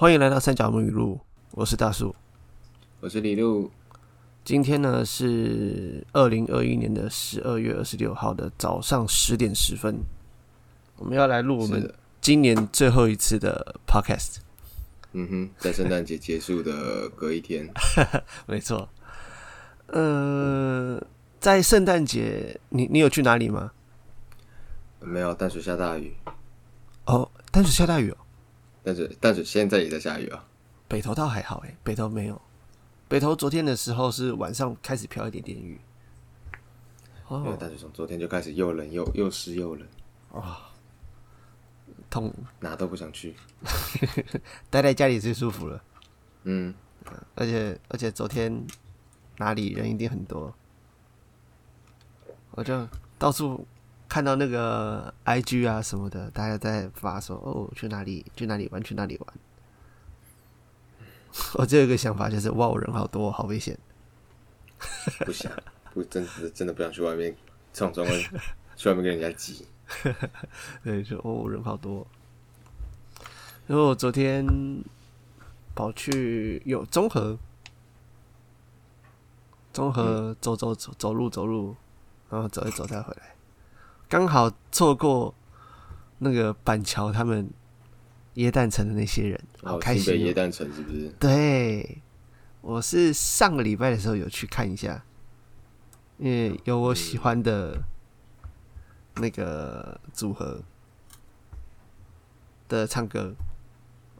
欢迎来到三角木语录，我是大树。我是李路，今天呢是二零二一年的十二月二十六号的早上十点十分，我们要来录我们，今年最后一次的 podcast。嗯哼，在圣诞节结束的隔一天，没错，呃，在圣诞节，你你有去哪里吗？没有淡水下大雨，哦，淡水下大雨哦，但是但是现在也在下雨啊。北投倒还好诶，北投没有。北投昨天的时候是晚上开始飘一点点雨。哦，因为淡水从昨天就开始又冷又又湿又冷，痛，哪都不想去。待在家里最舒服了。嗯，而且而且昨天哪里人一定很多，我就到处看到那个 IG 啊什么的，大家在发说哦去哪里去哪里玩去哪里玩。我只有一个想法，就是哇，人好多，好危险。不想，不真的真的不想去外面这种状况，去外面跟人家挤。对，就哦人好多。然后我昨天跑去有综合，综合走走走走路走路，然后走一走再回来，刚好错过那个板桥他们耶诞城的那些人，好哦，开新北心、哦。耶诞城是不是？对，我是上个礼拜的时候有去看一下，因为有我喜欢的那个组合的唱歌，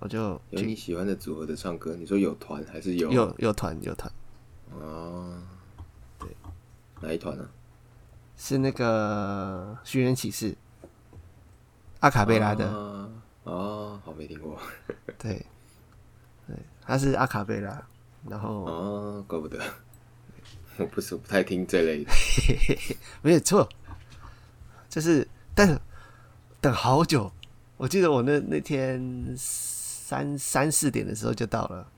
我就有你喜欢的组合的唱歌，你说有团还是有？有有团有团，哦，对，哪一团呢、是那个寻人启事，阿卡贝拉的，啊？哦，好没听过。对对，他是阿卡贝拉，然后哦，怪不得。我不是不太听这类的。没有错，就是但等好久，我记得我那那天三三四点的时候就到了，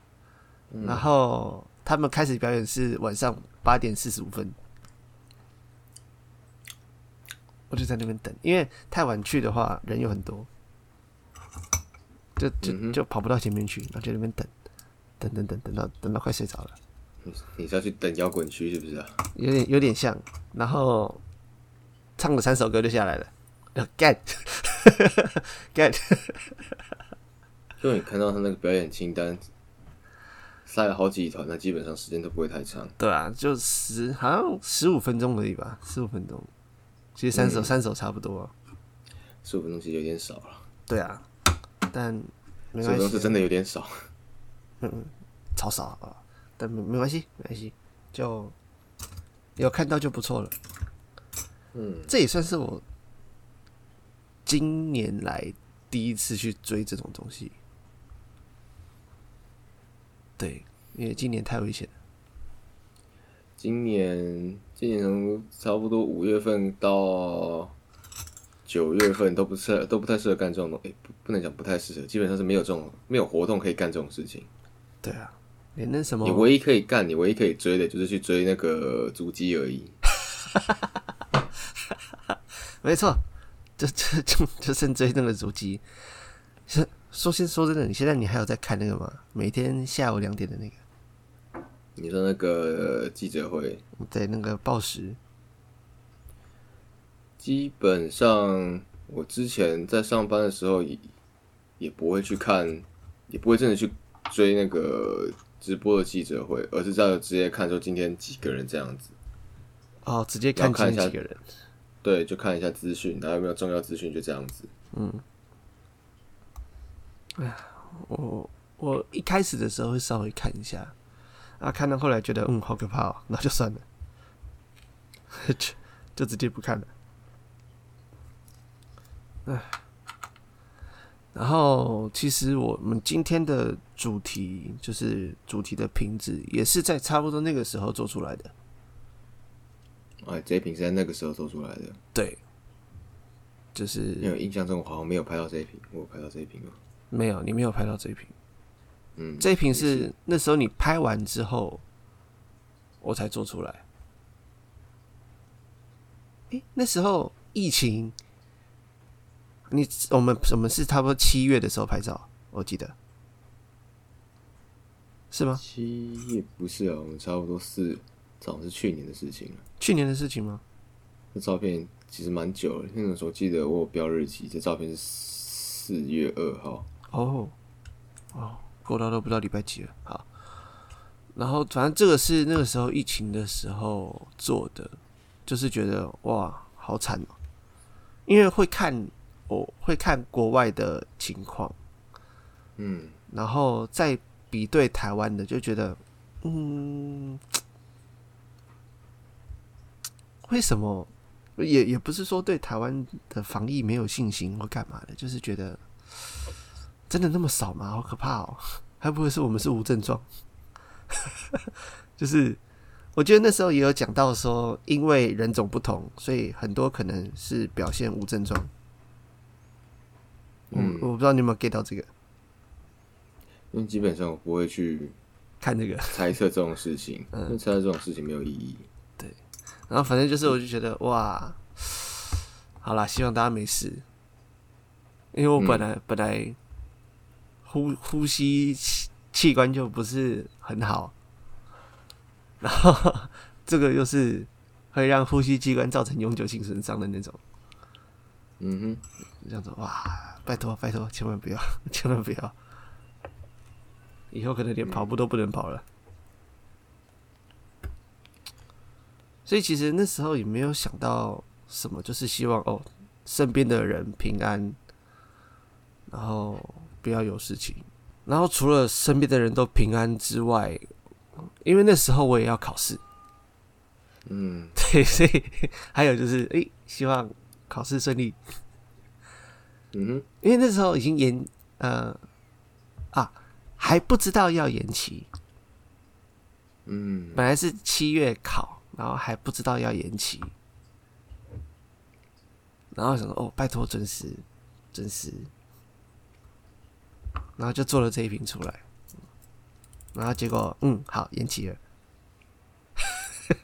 然后他们开始表演是晚上八点四十五分，我就在那边等，因为太晚去的话人又很多，就就就跑不到前面去，然后就在那边等，等等等等到等到快睡着了。你你是要去等摇滚区是不是啊？有点有点像，然后唱了三首歌就下来了，get get，，就你看到他那个表演清单，塞了好几团，那基本上时间都不会太长。对啊，就十好像十五分钟而已吧，十五分钟，其实三首、三首差不多、十五分钟其实有点少了，对啊，但没关系，是真的有点少。嗯超少啊，但没没关系，没关系，就有看到就不错了。嗯，这也算是我今年来第一次去追这种东西。对，因为今年太危险了。今年今年从差不多五月份到九月份都不适都不太适合干这种东，诶、不不能讲不太适合，基本上是没有这种没有活动可以干这种事情。对啊，连那什么你唯一可以干，你唯一可以追的就是去追那个足迹而已。没错，就就就就剩追那个主机。是说先说真的，你现在你还有在看那个吗？每天下午两点的那个，你说那个记者会，在那个报时。基本上我之前在上班的时候也也不会去看，也不会真的去追那个直播的记者会，而是在直接看说今天几个人这样子。哦，直接看要看一下几个人。对，就看一下资讯，然后有没有重要资讯，就这样子。嗯。哎我我一开始的时候会稍微看一下，啊，看到后来觉得嗯好可怕哦，那就算了，就就直接不看了。唉，然后其实我们今天的主题就是主题的瓶子，也是在差不多那个时候做出来的。哎，这一瓶是在那个时候做出来的，对，就是因为印象中我好像没有拍到这一瓶，我有拍到这一瓶吗？没有，你没有拍到这一瓶。嗯，这一瓶是那时候你拍完之后，我才做出来。诶、那时候疫情，你我们我们是差不多七月的时候拍照，我记得是吗？七月不是啊，我们差不多是，早像是去年的事情了。去年的事情吗？这照片其实蛮久了，那个时候记得我有标日期，这照片是四月二号。哦，哦，过到都不知道礼拜几了。好，然后反正这个是那个时候疫情的时候做的，就是觉得哇，好惨哦、因为会看我会看国外的情况，嗯，然后再比对台湾的，就觉得，嗯，为什么？也也不是说对台湾的防疫没有信心或干嘛的，就是觉得真的那么少吗？好可怕哦！还不会是我们是无症状？就是我觉得那时候也有讲到说，因为人种不同，所以很多可能是表现无症状。嗯，我不知道你有没有 get 到这个？因为基本上我不会去看这个，猜测这种事情，因为猜测这种事情没有意义。对然后反正就是，我就觉得哇，好啦，希望大家没事。因为我本来、本来呼呼吸器器官就不是很好，然后这个又是会让呼吸器官造成永久性损伤的那种，嗯哼，这样子哇，拜托拜托，千万不要，千万不要，以后可能连跑步都不能跑了。所以其实那时候也没有想到什么，就是希望哦，身边的人平安，然后不要有事情。然后除了身边的人都平安之外，因为那时候我也要考试，嗯，对，所以还有就是，诶，希望考试顺利。嗯哼，因为那时候已经延呃啊，还不知道要延期，嗯，本来是七月考，然后还不知道要延期，然后想说哦，拜托准时，准时，然后就做了这一瓶出来，然后结果嗯好延期了，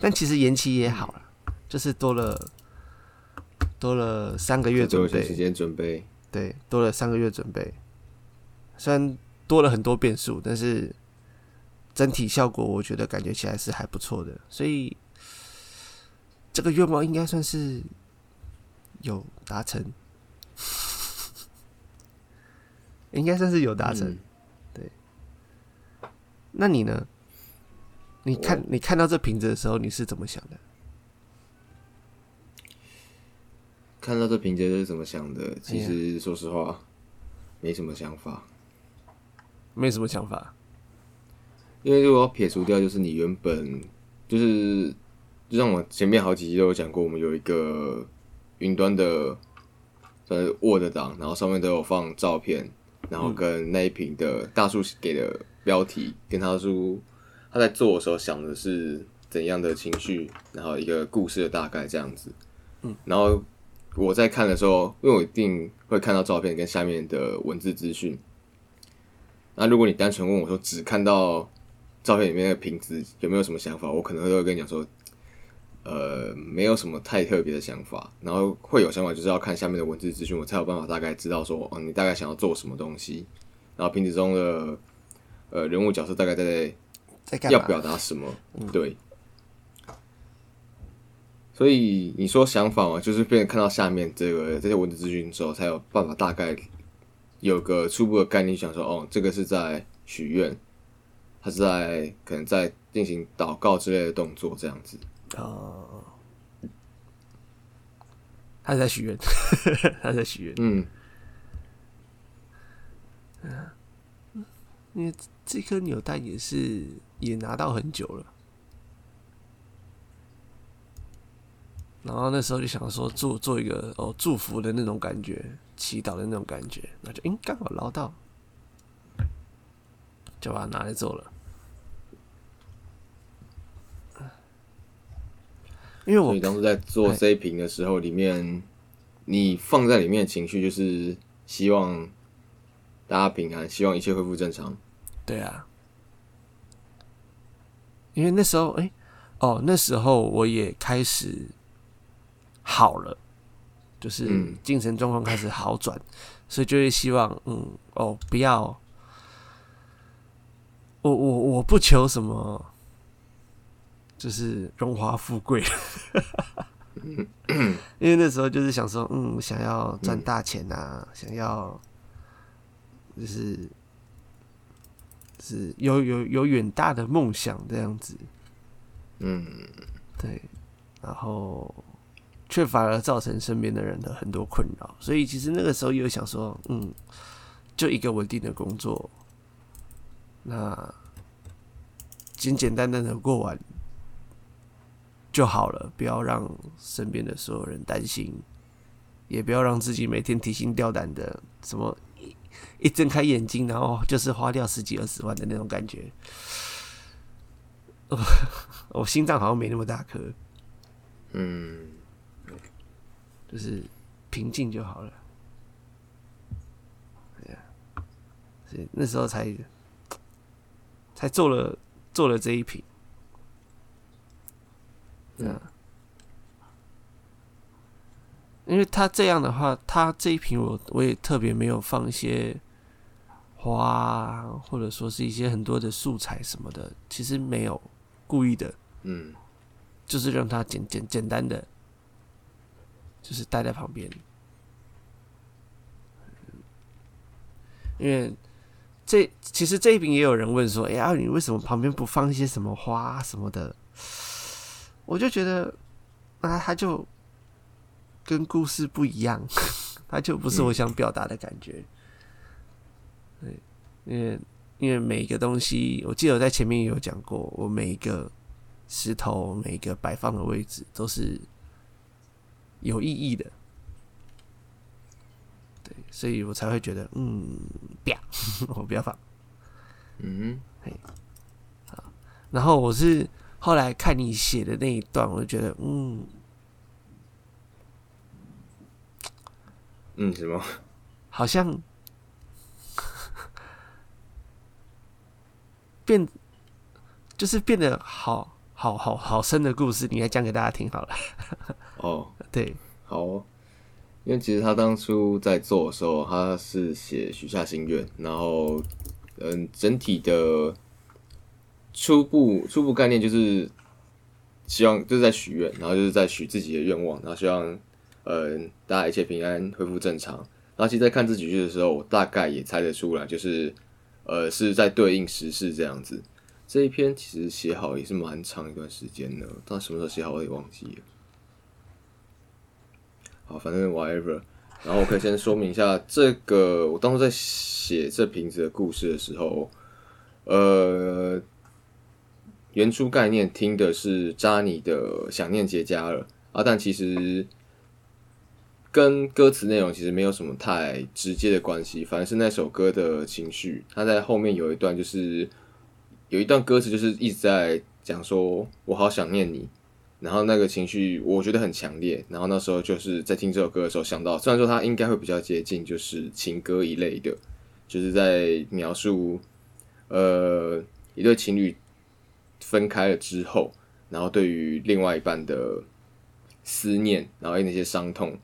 但其实延期也好了，就是多了多了三个月准备。时，间准备。对，多了三个月准备，虽然多了很多变数，但是整体效果我觉得感觉起来是还不错的，所以这个愿望应该算是有达成，应该算是有达成。嗯那你呢？你看你看到这瓶子的时候，你是怎么想的？看到这瓶子是怎么想哎的？其实说实话，没什么想法。没什么想法。因为如果要撇除掉，就是你原本就是，就像我前面好几集都有讲过，我们有一个云端的算是 Word 档，然后上面都有放照片，然后跟那一瓶的大树给的标题，跟他说他在做的时候想的是怎样的情绪，然后一个故事的大概这样子。嗯，然后我在看的时候，因为我一定会看到照片跟下面的文字资讯。那如果你单纯问我说只看到照片里面的瓶子有没有什么想法，我可能都会跟你讲说，呃，没有什么太特别的想法，然后会有想法就是要看下面的文字资讯，我才有办法大概知道说，哦，你大概想要做什么东西，然后瓶子中的呃人物角色大概在在干嘛？要表达什么，对。所以你说想法嘛，就是变成看到下面这个这些文字资讯之后，才有办法大概有个初步的概念，想说哦，这个是在许愿，他是在可能在进行祷告之类的动作，这样子。哦，他在许愿，他在许愿。嗯，嗯因为这颗纽蛋也是也拿到很久了，然后那时候就想说做做一个哦祝福的那种感觉，祈祷的那种感觉，那就应刚好捞到，就把它拿来做了。因为我当时在做哎。这一瓶的时候，里面你放在里面的情绪就是希望大家平安，希望一切恢复正常。对啊，因为那时候，哎、哦，那时候我也开始好了，就是嗯。精神状况开始好转，所以就会希望，嗯，哦，不要我我我不求什么，就是荣华富贵，因为那时候就是想说，嗯，想要赚大钱啊，想要就是是有有有远大的梦想这样子，嗯，对，然后却反而造成身边的人的很多困扰，所以其实那个时候有想说，嗯，就一个稳定的工作。那简简单单的过完就好了，不要让身边的所有人担心，也不要让自己每天提心吊胆的，什么一一睁开眼睛，然后就是花掉十几二十万的那种感觉。我心脏好像没那么大颗，嗯，就是平静就好了。那时候才。才做了做了这一瓶，嗯，因为他这样的话，他这一瓶我我也特别没有放一些花，或者说是一些很多的素材什么的，其实没有故意的，嗯，就是让它简简简单的，就是待在旁边，因为。这其实这一瓶也有人问说：“哎呀，你为什么旁边不放一些什么花什么的？”我就觉得，啊，他就跟故事不一样，他就不是我想表达的感觉。对，因为因为每一个东西，我记得我在前面也有讲过，我每一个石头、每一个摆放的位置都是有意义的。对所以我才会觉得，嗯，不要，我不要放，嗯，嘿，好，然后我是后来看你写的那一段，我就觉得，嗯，嗯，什么？好像 变，就是变得好好好好深的故事，你来讲给大家听好了。哦，对，好。因为其实他当初在做的时候，他是写许下心愿，然后，嗯，整体的初步初步概念就是希望就是在许愿，然后就是在许自己的愿望，然后希望，嗯，大家一切平安，恢复正常。然后其实，在看这几句的时候，我大概也猜得出来，就是，呃，是在对应时事这样子。这一篇其实写好也是蛮长一段时间的，但什么时候写好我也忘记了。好，反正 whatever。然后我可以先说明一下，这个我当初在写这瓶子的故事的时候，呃，原初概念听的是扎尼的《想念结痂了》啊，但其实跟歌词内容其实没有什么太直接的关系，反而是那首歌的情绪。它在后面有一段，就是有一段歌词，就是一直在讲说“我好想念你”。然后那个情绪我觉得很强烈，然后那时候就是在听这首歌的时候想到，虽然说它应该会比较接近就是情歌一类的，就是在描述呃一对情侣分开了之后，然后对于另外一半的思念，然后那些伤痛，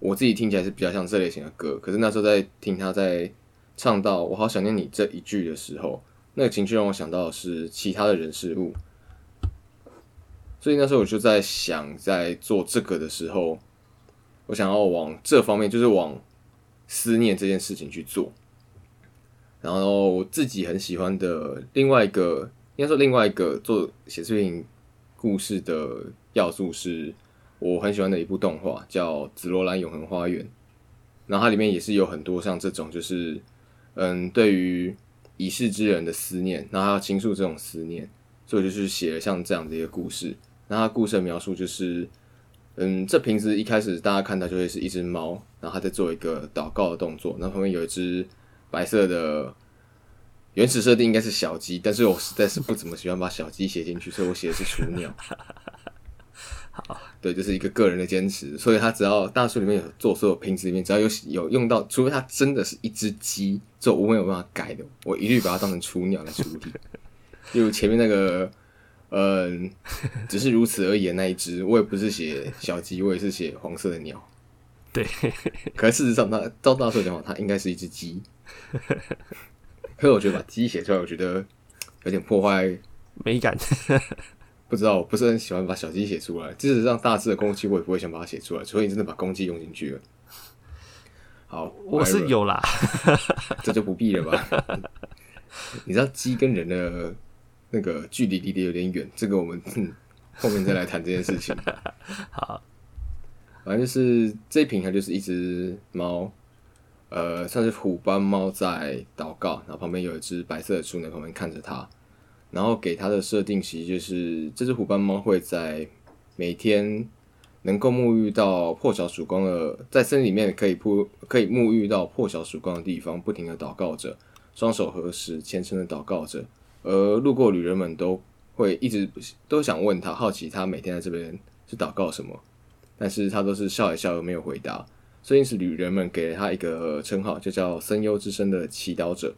我自己听起来是比较像这类型的歌。可是那时候在听他在唱到“我好想念你”这一句的时候，那个情绪让我想到的是其他的人事物。所以那时候我就在想，在做这个的时候，我想要往这方面，就是往思念这件事情去做。然后我自己很喜欢的另外一个，应该说另外一个做写视频故事的要素，是我很喜欢的一部动画，叫《紫罗兰永恒花园》。然后它里面也是有很多像这种，就是嗯，对于已逝之人的思念，然后要倾诉这种思念，所以就是写了像这样的一个故事。那它故事的描述就是，嗯，这瓶子一开始大家看到就会是一只猫，然后它在做一个祷告的动作，然后旁边有一只白色的，原始设定应该是小鸡，但是我实在是不怎么喜欢把小鸡写进去，所以我写的是雏鸟。好，对，这是一个个人的坚持，所以他只要大树里面有做所有瓶子里面只要有有用到，除非它真的是一只鸡，这我没有办法改的，我一律把它当成雏鸟来处理。例如前面那个。嗯，只是如此而已。那一只，我也不是写小鸡，我也是写黄色的鸟。对，可是事实上，它照大叔讲话，它应该是一只鸡。可是我觉得把鸡写出来，我觉得有点破坏美感。不知道，我不是很喜欢把小鸡写出来。即使让大致的攻击，我也不会想把它写出来。除非你真的把攻击用进去了。好，我是有啦，这就不必了吧？你知道鸡跟人的那个距离离得有点远，这个我们 后面再来谈这件事情。好，反正就是这一瓶，它就是一只猫，呃，像是虎斑猫在祷告，然后旁边有一只白色的猪在旁边看着它。然后给它的设定其实就是这只虎斑猫会在每天能够沐浴到破晓曙光的，在森林里面可以铺可以沐浴到破晓曙光的地方，不停的祷告着，双手合十，虔诚的祷告着。而路过旅人们都会一直都想问他，好奇他每天在这边是祷告什么，但是他都是笑一笑而没有回答。所以是旅人们给了他一个称号，就叫森优之声的祈祷者。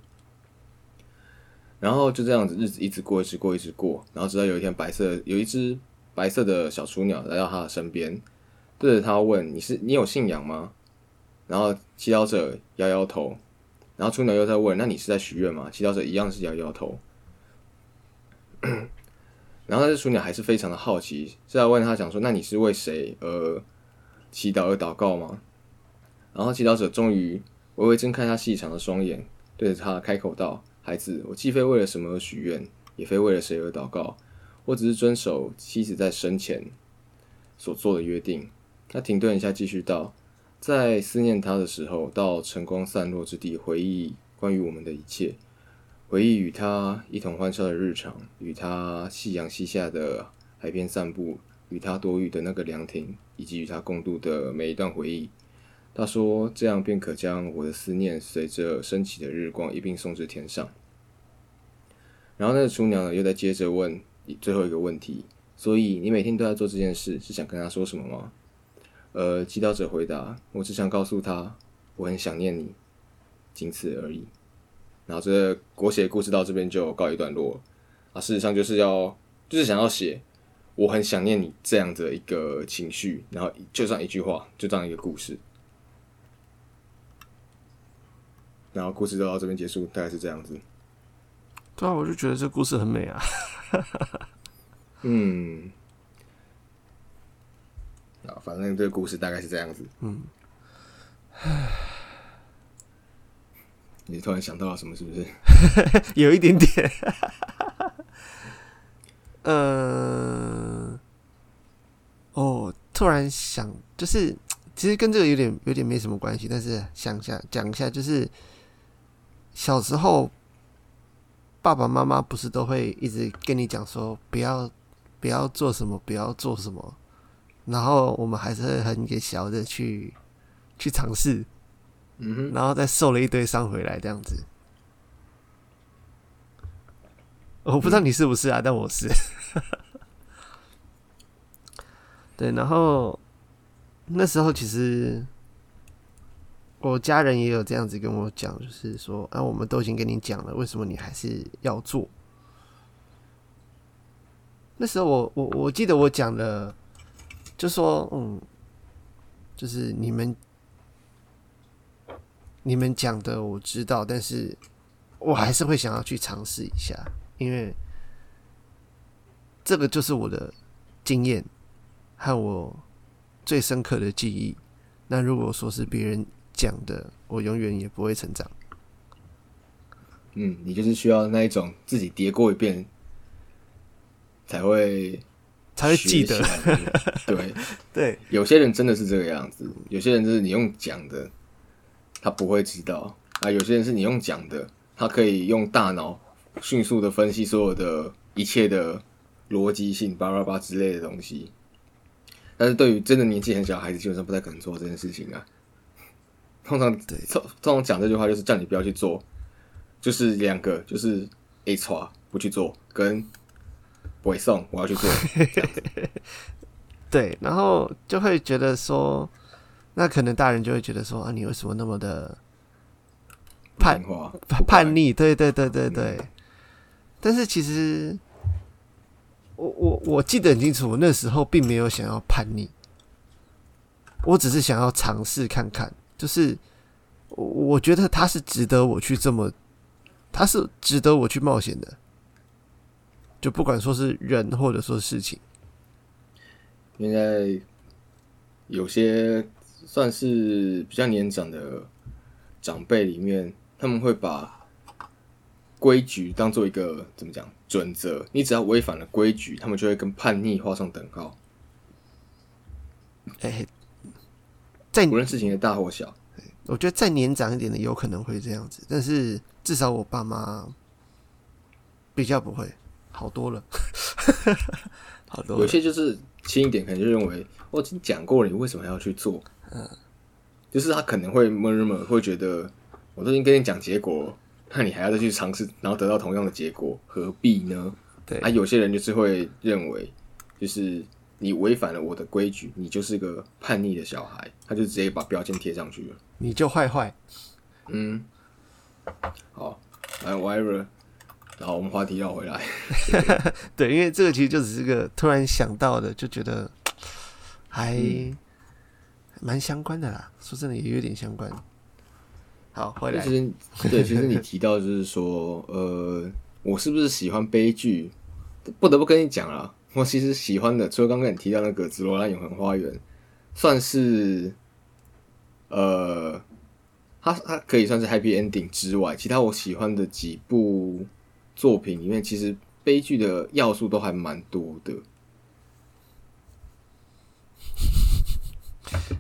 然后就这样子，日子一直过，一直过，一直过。然后直到有一天，白色有一只白色的小雏鸟来到他的身边，对着他问：“你是你有信仰吗？”然后祈祷者摇摇头。然后雏鸟又在问：“那你是在许愿吗？”祈祷者一样是摇摇头。然后那只雏鸟还是非常的好奇，是在问他讲说：“那你是为谁而祈祷而祷告吗？”然后祈祷者终于微微睁开他细长的双眼，对着他开口道。孩子，我既非为了什么而许愿，也非为了谁而祷告，我只是遵守妻子在生前所做的约定。他停顿一下，继续道：“在思念他的时候，到晨光散落之地，回忆关于我们的一切，回忆与他一同欢笑的日常，与他夕阳西下的海边散步，与他躲雨的那个凉亭，以及与他共度的每一段回忆。”他说：“这样便可将我的思念随着升起的日光一并送至天上。”然后那个雏鸟呢，又在接着问最后一个问题：“所以你每天都在做这件事，是想跟他说什么吗？”呃，祈祷者回答：“我只想告诉他，我很想念你，仅此而已。”然后这个国写故事到这边就告一段落啊。事实上就是要，就是想要写我很想念你这样的一个情绪，然后就这样一句话，就这样一个故事。然后故事就到这边结束，大概是这样子。对啊，我就觉得这故事很美啊。嗯，啊，反正这个故事大概是这样子。嗯，你突然想到了什么？是不是？有一点点。嗯，哦，突然想，就是其实跟这个有点有点没什么关系，但是想想讲一下，就是。小时候，爸爸妈妈不是都会一直跟你讲说不要不要做什么，不要做什么，然后我们还是很给小的去去尝试，嗯哼，然后再受了一堆伤回来这样子。我不知道你是不是啊，但我是。对，然后那时候其实。我家人也有这样子跟我讲，就是说，啊，我们都已经跟你讲了，为什么你还是要做？那时候我我我记得我讲了，就说，嗯，就是你们你们讲的我知道，但是我还是会想要去尝试一下，因为这个就是我的经验和我最深刻的记忆。那如果说是别人，讲的，我永远也不会成长。嗯，你就是需要那一种自己叠过一遍，才会才会记得。对对，有些人真的是这个样子，有些人就是你用讲的，他不会知道啊；有些人是你用讲的，他可以用大脑迅速的分析所有的一切的逻辑性、叭叭叭之类的东西。但是对于真的年纪很小孩子，基本上不太可能做这件事情啊。通常对，通通常讲这句话就是叫你不要去做，就是两个，就是 A 错不去做，跟不会送我要去做。对，然后就会觉得说，那可能大人就会觉得说啊，你为什么那么的叛叛逆？对对对对对。但是其实，我我我记得很清楚，我那时候并没有想要叛逆，我只是想要尝试看看。就是我觉得他是值得我去这么，他是值得我去冒险的。就不管说是人或者说事情，应该有些算是比较年长的长辈里面，他们会把规矩当做一个怎么讲准则，你只要违反了规矩，他们就会跟叛逆画上等号。哎、在无论事情的大或小，我觉得再年长一点的有可能会这样子，但是至少我爸妈比较不会，好多了，好多有。些就是轻一点，可能就认为我已经讲过了，你为什么还要去做？嗯，就是他可能会 murmur，会觉得我都已经跟你讲结果，那你还要再去尝试，然后得到同样的结果，何必呢？对啊，有些人就是会认为，就是你违反了我的规矩，你就是个叛逆的小孩，他就直接把标签贴上去了。你就坏坏，嗯，好，来 whatever，然后我们话题绕回来，对，因为这个其实就只是个突然想到的，就觉得还蛮相关的啦。说真的，也有点相关。好，回来其实对，其实你提到就是说，呃，我是不是喜欢悲剧？不得不跟你讲啦，我其实喜欢的，除了刚刚你提到那个《紫罗兰永恒花园》，算是呃，它它可以算是 happy ending 之外，其他我喜欢的几部作品里面，其实悲剧的要素都还蛮多的。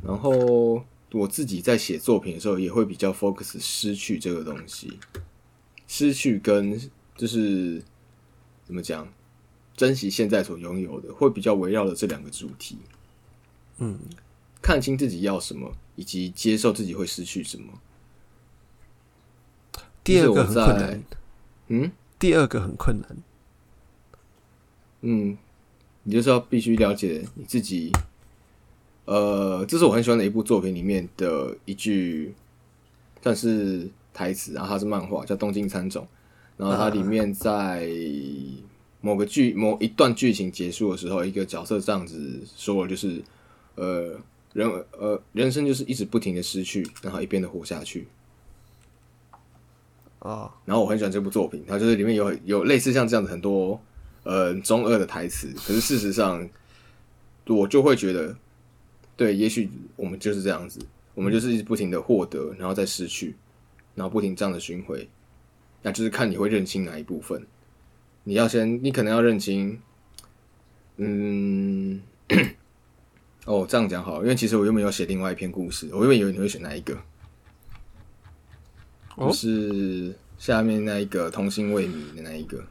然后我自己在写作品的时候，也会比较 focus 失去这个东西，失去跟就是怎么讲，珍惜现在所拥有的，会比较围绕着这两个主题。嗯，看清自己要什么，以及接受自己会失去什么。第二个在困难，嗯第二个很困难。嗯，你就是要必须了解你自己。呃，这是我很喜欢的一部作品里面的一句，算是台词，然后它是漫画，叫《东京喰种》，然后它里面在某个剧某一段剧情结束的时候，一个角色这样子说了，就是呃人呃人生就是一直不停的失去，然后一边的活下去。啊，然后我很喜欢这部作品，它就是里面有有类似像这样子很多呃中二的台词，可是事实上，我就会觉得，对，也许我们就是这样子，我们就是一直不停的获得，然后再失去，然后不停这样的巡回，那就是看你会认清哪一部分。你要先，你可能要认清，嗯，哦，这样讲好了，因为其实我原本有写另外一篇故事，我原本以为你会选哪一个。哦就是下面那一个童心未泯的那一个，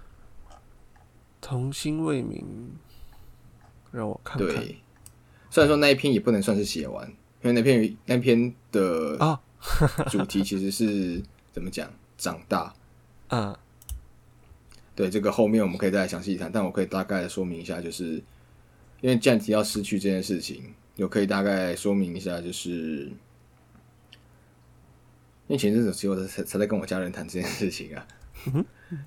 童心未泯，让我看看。对。虽然说那一篇也不能算是写完，因为那篇那篇的哦 主题其实是怎么讲长大。嗯，对，这个后面我们可以再来详细谈，但我可以大概说明一下，就是因为既然提到失去这件事情，我可以大概说明一下，就是因为前阵子其实我才才在跟我家人谈这件事情啊，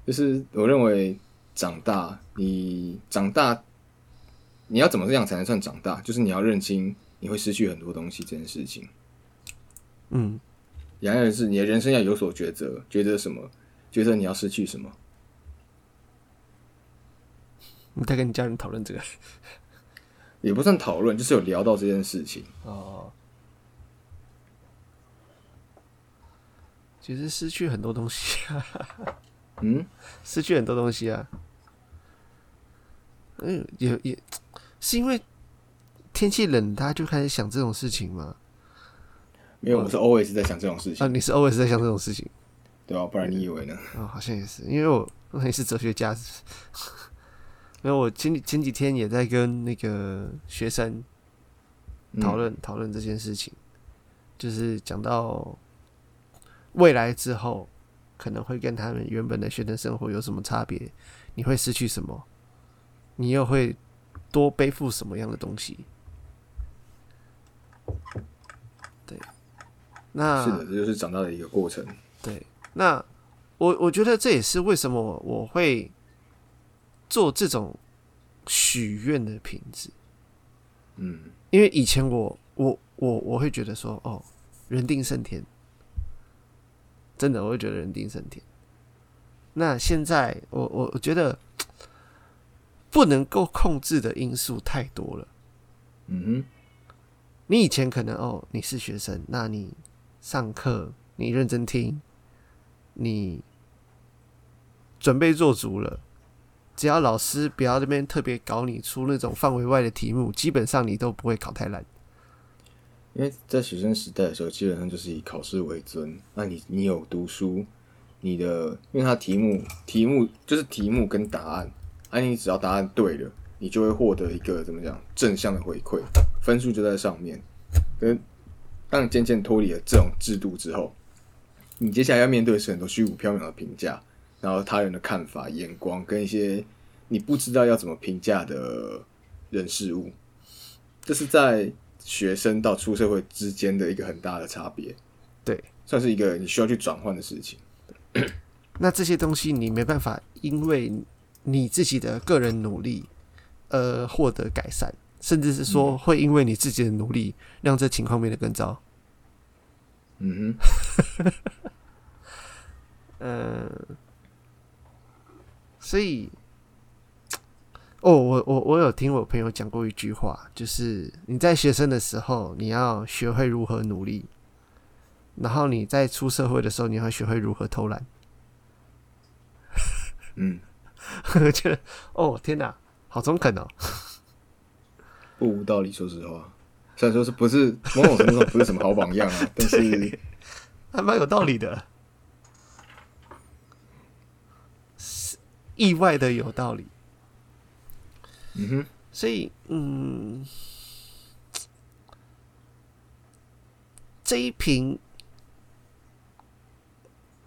就是我认为长大，你长大，你要怎么样才能算长大？就是你要认清你会失去很多东西这件事情。嗯，然而是你的人生要有所抉择，抉择什么？抉择你要失去什么？你在跟你家人讨论这个？也不算讨论，就是有聊到这件事情。哦，其实失去很多东西啊，嗯，失去很多东西啊。嗯，也也是因为天气冷，大家就开始想这种事情嘛。没有，我是 always 在想这种事情，啊，你是 always 在想这种事情对吧、不然你以为呢？哦、好像也是，因为我我也是哲学家。没有，我前前几天也在跟那个学生嗯。讨论讨论这件事情，就是讲到未来之后可能会跟他们原本的学生生活有什么差别，你会失去什么，你又会多背负什么样的东西？对，那是的，这就是长大的一个过程。对，那我我觉得这也是为什么我会做这种许愿的品质，嗯，因为以前我我我我会觉得说，哦，人定胜天，真的我会觉得人定胜天。那现在我我我觉得不能够控制的因素太多了。嗯哼，你以前可能哦，你是学生，那你上课你认真听，你准备做足了，只要老师不要那边特别搞你出那种范围外的题目，基本上你都不会考太烂。因为在学生时代的时候，基本上就是以考试为尊。那你你有读书，你的因为它题目题目就是题目跟答案，啊，你只要答案对了，你就会获得一个怎么讲正向的回馈，分数就在上面。跟当你渐渐脱离了这种制度之后，你接下来要面对的是很多虚无缥缈的评价，然后他人的看法、眼光，跟一些你不知道要怎么评价的人事物，这是在学生到出社会之间的一个很大的差别，对，算是一个你需要去转换的事情。那这些东西你没办法因为你自己的个人努力而获得改善，甚至是说会因为你自己的努力让这情况变得更糟。嗯哼，嗯，所以，哦，我我我有听我朋友讲过一句话，就是你在学生的时候，你要学会如何努力，然后你在出社会的时候，你要学会如何偷懒。嗯，我觉得，哦，天哪，好中肯哦。不无道理。说实话，虽然说是不是某种程度上不是什么好榜样啊，但是还蛮有道理的，是意外的有道理。嗯哼，所以，嗯，这一瓶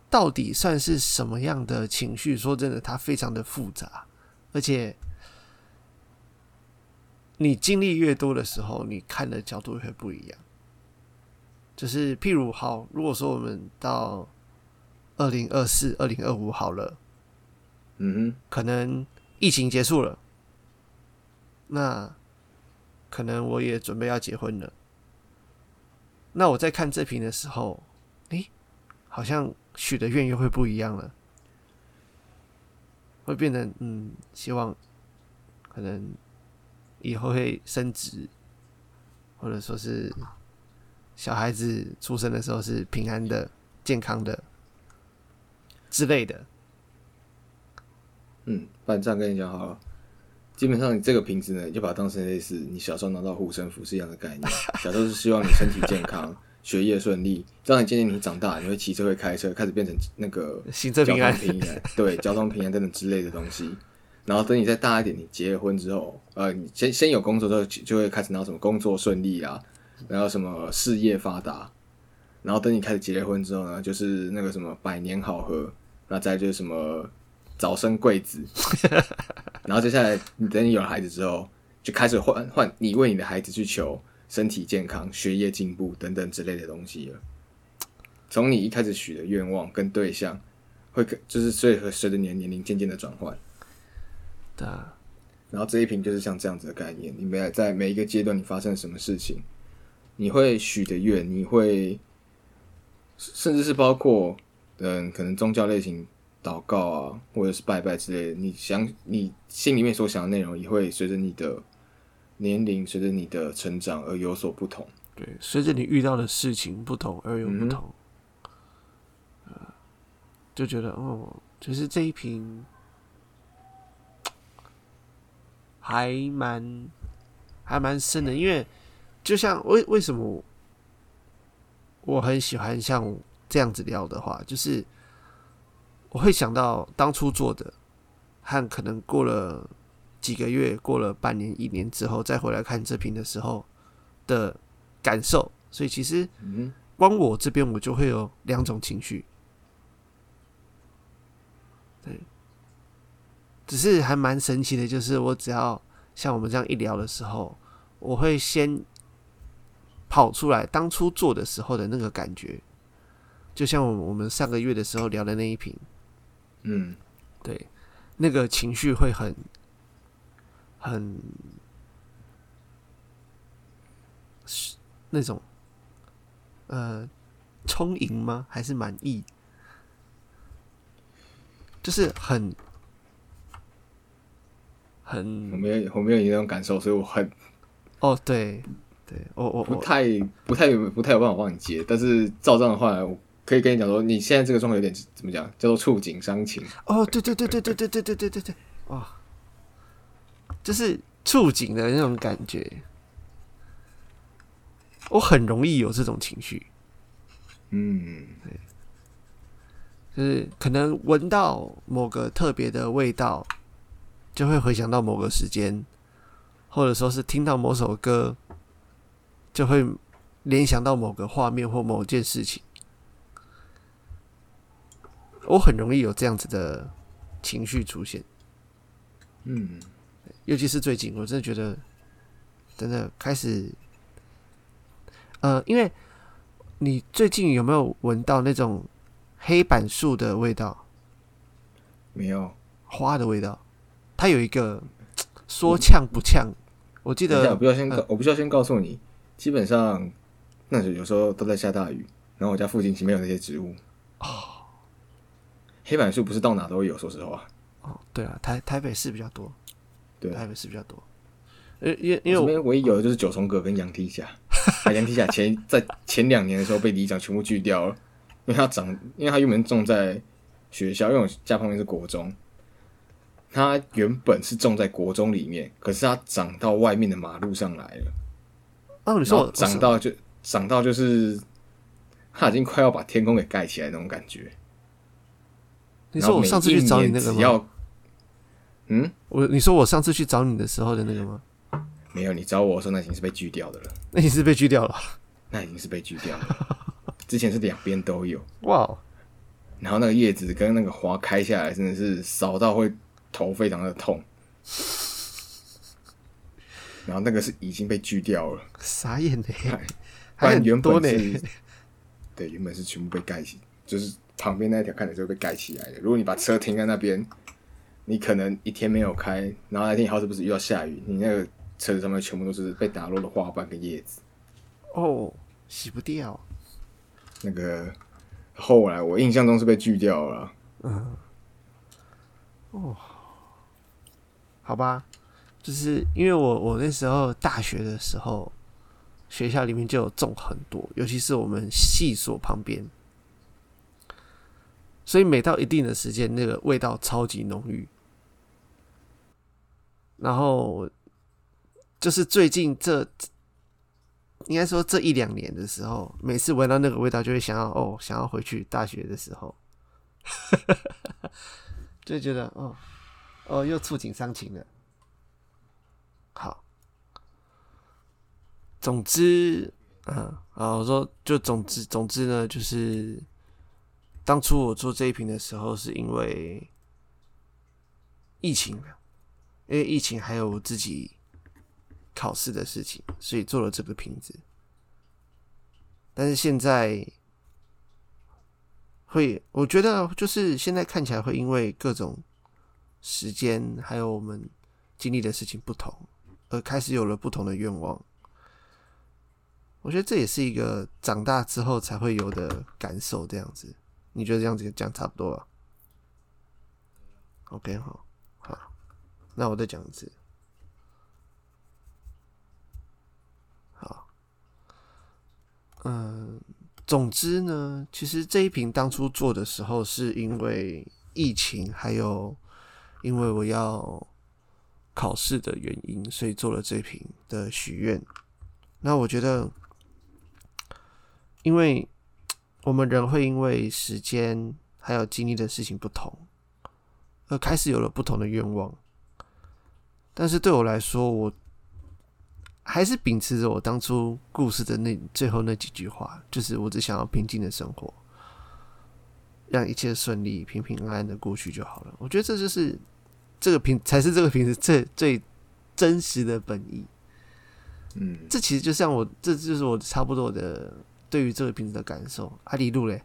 到底算是什么样的情绪？说真的，它非常的复杂，而且你经历越多的时候，你看的角度会不一样。就是譬如，好，如果说我们到二零二四、二零二五好了，嗯可能疫情结束了，那可能我也准备要结婚了。那我在看这瓶的时候，诶，好像许的愿又会不一样了，会变得嗯，希望可能以后会升职，或者说是小孩子出生的时候是平安的、健康的之类的。嗯，不然这样跟你讲好了。基本上你这个瓶子呢，你就把它当成类似你小时候拿到护身符是一样的概念。小时候是希望你身体健康、学业顺利，这样你渐渐你长大，你会骑车、会开车，开始变成那个交行车平安通平安，对，交通平安等等之类的东西。然后等你再大一点，你结了婚之后，呃，你先先有工作之后，就会开始拿到什么工作顺利啊，然后什么事业发达。然后等你开始结了婚之后呢，就是那个什么百年好合，那再就是什么早生贵子。然后接下来，你等你有了孩子之后，就开始换换你为你的孩子去求身体健康、学业进步等等之类的东西了。从你一开始许的愿望跟对象，会跟就是随和随着你的年龄渐渐的转换。对啊，然后这一瓶就是像这样子的概念，你每在每一个阶段你发生了什么事情，你会许的愿，你会甚至是包括嗯，可能宗教类型祷告啊，或者是拜拜之类的，你想你心里面所想的内容，也会随着你的年龄，随着你的成长而有所不同。对，随着你遇到的事情不同而有不同。呃，就觉得哦，就是这一瓶还蛮还蛮深的，因为就像为为什么我很喜欢像这样子聊的话，就是我会想到当初做的，和可能过了几个月、过了半年、一年之后，再回来看这瓶的时候的感受。所以其实嗯光我这边我就会有两种情绪，对，只是还蛮神奇的，就是我只要像我们这样一聊的时候，我会先跑出来当初做的时候的那个感觉，就像我我们上个月的时候聊的那一瓶，嗯对，那个情绪会很很是那种呃充盈吗？还是满意？就是很很我没有我没有你那种感受，所以我很哦，对对，我我我不太不太不太有办法帮你接。但是照这样的话，我可以跟你讲说，你现在这个状况有点怎么讲，叫做触景伤情。哦，对对对对对对对对对对对，哇，就是触景的那种感觉，我很容易有这种情绪，嗯，对。就是可能闻到某个特别的味道，就会回想到某个时间，或者说是听到某首歌，就会联想到某个画面或某件事情。我很容易有这样子的情绪出现，嗯，尤其是最近，我真的觉得，真的开始，呃，因为你最近有没有闻到那种黑板树的味道？没有。花的味道，它有一个说呛不呛。我记得不要先告，我不需要先告诉你，基本上那就有时候都在下大雨，然后我家附近其实没有那些植物。哦黑板树不是到哪都有，说实话。哦，对啊，台台北市比较多，对，台北市比较多。因，因因为我我这边唯一有的就是九重葛跟羊蹄甲。啊羊蹄甲前在前两年的时候被里长全部锯掉了，因为它长，因为它原本种在学校，因为我家旁边是国中，它原本是种在国中里面，可是它长到外面的马路上来了。哦，你你说长到就长到就是，它已经快要把天空给盖起来那种感觉。你说我上次去找你那个吗？嗯，我你说我上次去找你的时候的那个吗？没有，你找我的时候那已经是被锯掉的了，那你是被锯掉了？那已经是被锯掉了。之前是两边都有，哇哦，然后那个叶子跟那个花开下来，真的是扫到会头非常的痛。然后那个是已经被锯掉了，傻眼呢，不还原。本是，对，原本是全部被盖起，就是旁边那一条看起来就被盖起来的。如果你把车停在那边，你可能一天没有开，然后那天好死不死遇到下雨，你那个车子上面全部都是被打落的花瓣跟叶子。哦，洗不掉。那个后来我印象中是被锯掉了，嗯。哦好吧，就是因为我我那时候大学的时候，学校里面就有种很多，尤其是我们系所旁边，所以每到一定的时间，那个味道超级浓郁。然后就是最近这，应该说这一两年的时候，每次闻到那个味道，就会想要哦，想要回去大学的时候，就觉得哦。哦，又触景伤情了。好，总之，嗯，啊，我说，就总之，总之呢，就是当初我做这一瓶的时候，是因为疫情，因为疫情还有自己考试的事情，所以做了这个瓶子。但是现在会，我觉得就是现在看起来会因为各种。时间还有我们经历的事情不同，而开始有了不同的愿望。我觉得这也是一个长大之后才会有的感受。这样子，你觉得这样子讲差不多了？OK，好，好，那我再讲一次。好，嗯，总之呢，其实这一瓶当初做的时候，是因为疫情还有。因为我要考试的原因，所以做了这瓶的许愿。那我觉得，因为我们人会因为时间还有经历的事情不同，而开始有了不同的愿望。但是对我来说，我还是秉持着我当初故事的那最后那几句话，就是我只想要平静的生活，让一切顺利、平平安安的过去就好了。我觉得这就是。这个平才是这个平时最最真实的本意。嗯，这其实就像我，这就是我差不多的对于这个瓶子的感受。阿里路嘞，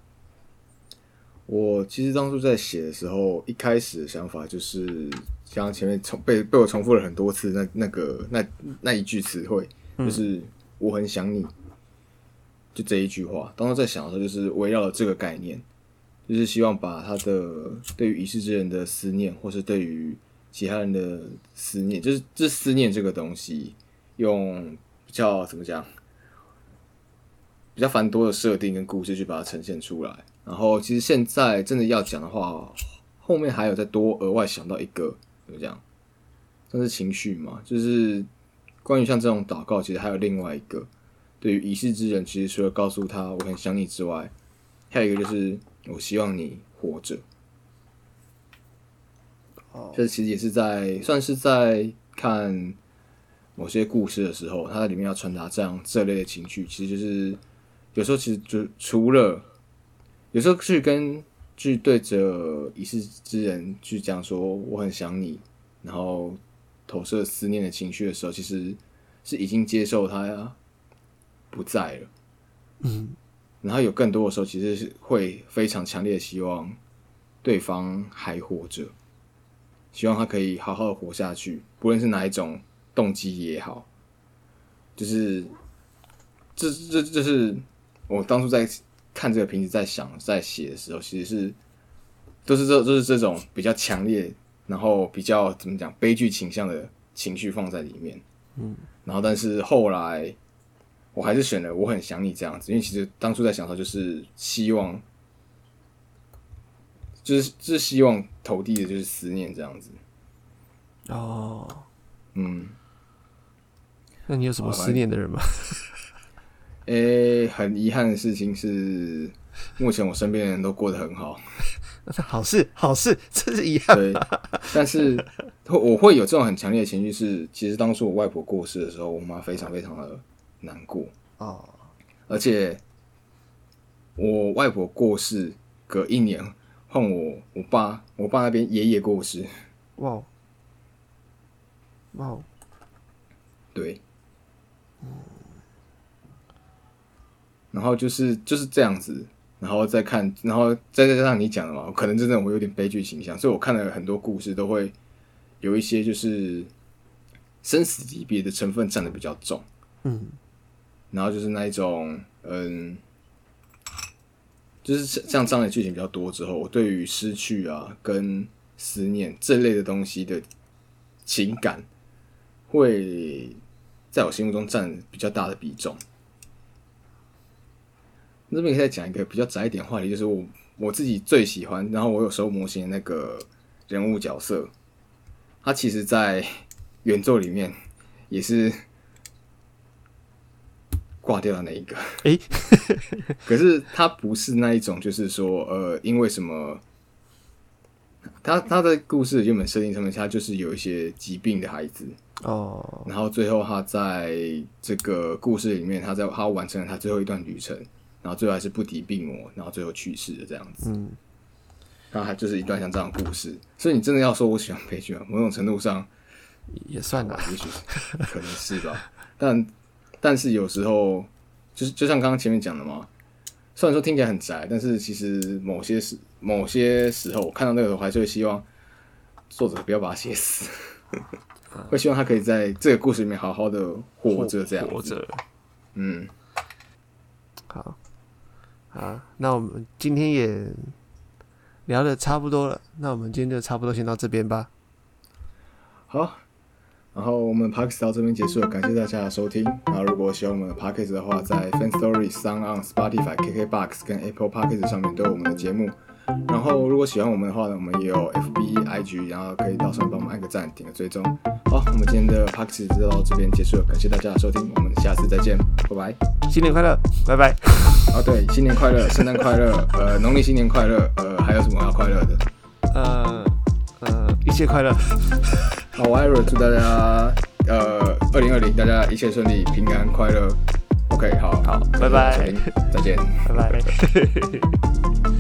我其实当初在写的时候，一开始的想法就是像前面重被被我重复了很多次那那个那那一句词汇，就是我很想你，就这一句话。当时在想的时候，就是围绕了这个概念，就是希望把他的对于已逝之人的思念，或是对于其他人的思念，就是这思念这个东西，用比较怎么讲，比较繁多的设定跟故事去把它呈现出来。然后其实现在真的要讲的话，后面还有再多额外想到一个怎么讲，算是情绪嘛，就是关于像这种祷告，其实还有另外一个，对于已逝之人，其实除了告诉他我很想你之外，还有一个就是我希望你活着。哦，这其实也是在算是在看某些故事的时候，它在里面要传达这样这类的情绪，其实就是有时候其实就除了有时候去跟去对着已逝之人去讲说我很想你，然后投射思念的情绪的时候，其实是已经接受他呀不在了。嗯，然后有更多的时候，其实是会非常强烈的希望对方还活着，希望他可以好好的活下去，不论是哪一种动机也好，就是这这这是我当初在看这个瓶子在想在写的时候，其实是都是这都是这种比较强烈，然后比较怎么讲悲剧倾向的情绪放在里面，嗯，然后但是后来。我还是选了我很想你这样子，因为其实当初在想的就是希望，就是就是希望投递的就是思念这样子。哦，嗯，那你有什么思念的人吗？诶、很遗憾的事情是，目前我身边的人都过得很好，好事，好事，这是遗憾。对，但是我会有这种很强烈的情绪是，其实当初我外婆过世的时候，我妈非常非常的难过。哦，而且我外婆过世隔一年，换我我爸我爸那边爷爷过世，哇哦，哇哦，对，然后就是就是这样子，然后再看，然后再加上你讲的嘛，可能真的我有点悲剧倾向，所以我看了很多故事都会有一些就是生死离别的成分占的比较重。嗯，然后就是那一种，嗯，就是像这样的剧情比较多之后，我对于失去啊跟思念这类的东西的情感，会在我心目中占比较大的比重。这边可以再讲一个比较窄一点话题，就是我我自己最喜欢，然后我有时候模型的那个人物角色，他其实在原作里面也是。挂掉的那一个，诶可是他不是那一种，就是说，呃，因为什么？他他的故事原本设定上面，他就是有一些疾病的孩子，哦，然后最后他在这个故事里面，他在他完成了他最后一段旅程，然后最后还是不敌病魔，然后最后去世的这样子。嗯，然后还就是一段像这样的故事。所以你真的要说我喜欢悲剧啊，某种程度上也算吧。也许是可能是吧，但。但是有时候，就是就像刚刚前面讲的嘛，虽然说听起来很宅，但是其实某些时某些时候，我看到那个，我还是会希望作者不要把他写死，会希望他可以在这个故事里面好好的活着，这样活着。嗯，好，啊，那我们今天也聊的差不多了，那我们今天就差不多先到这边吧。好。然后我们 p a r k e s 到这边结束了，感谢大家的收听。然后如果喜欢我们的 p a r k e s 的话，在 Fan Story、Sound on Spotify、KKBox 跟 Apple p a r k e s 上面都有我们的节目。然后如果喜欢我们的话呢，我们也有 FB、IG，然后可以到上面帮我们按个赞、点个追踪。好，我们今天的 p a s 就到这边结束了，感谢大家的收听，我们下次再见，拜拜。新年快乐，拜拜。哦，对，新年快乐，圣诞快乐，呃，农历新年快乐，呃，还有什么要快乐的？呃呃，一切快乐。好，我艾瑞祝大家呃，二零二零大家一切顺利，平安快乐。OK，好，好，拜拜，再见，拜拜。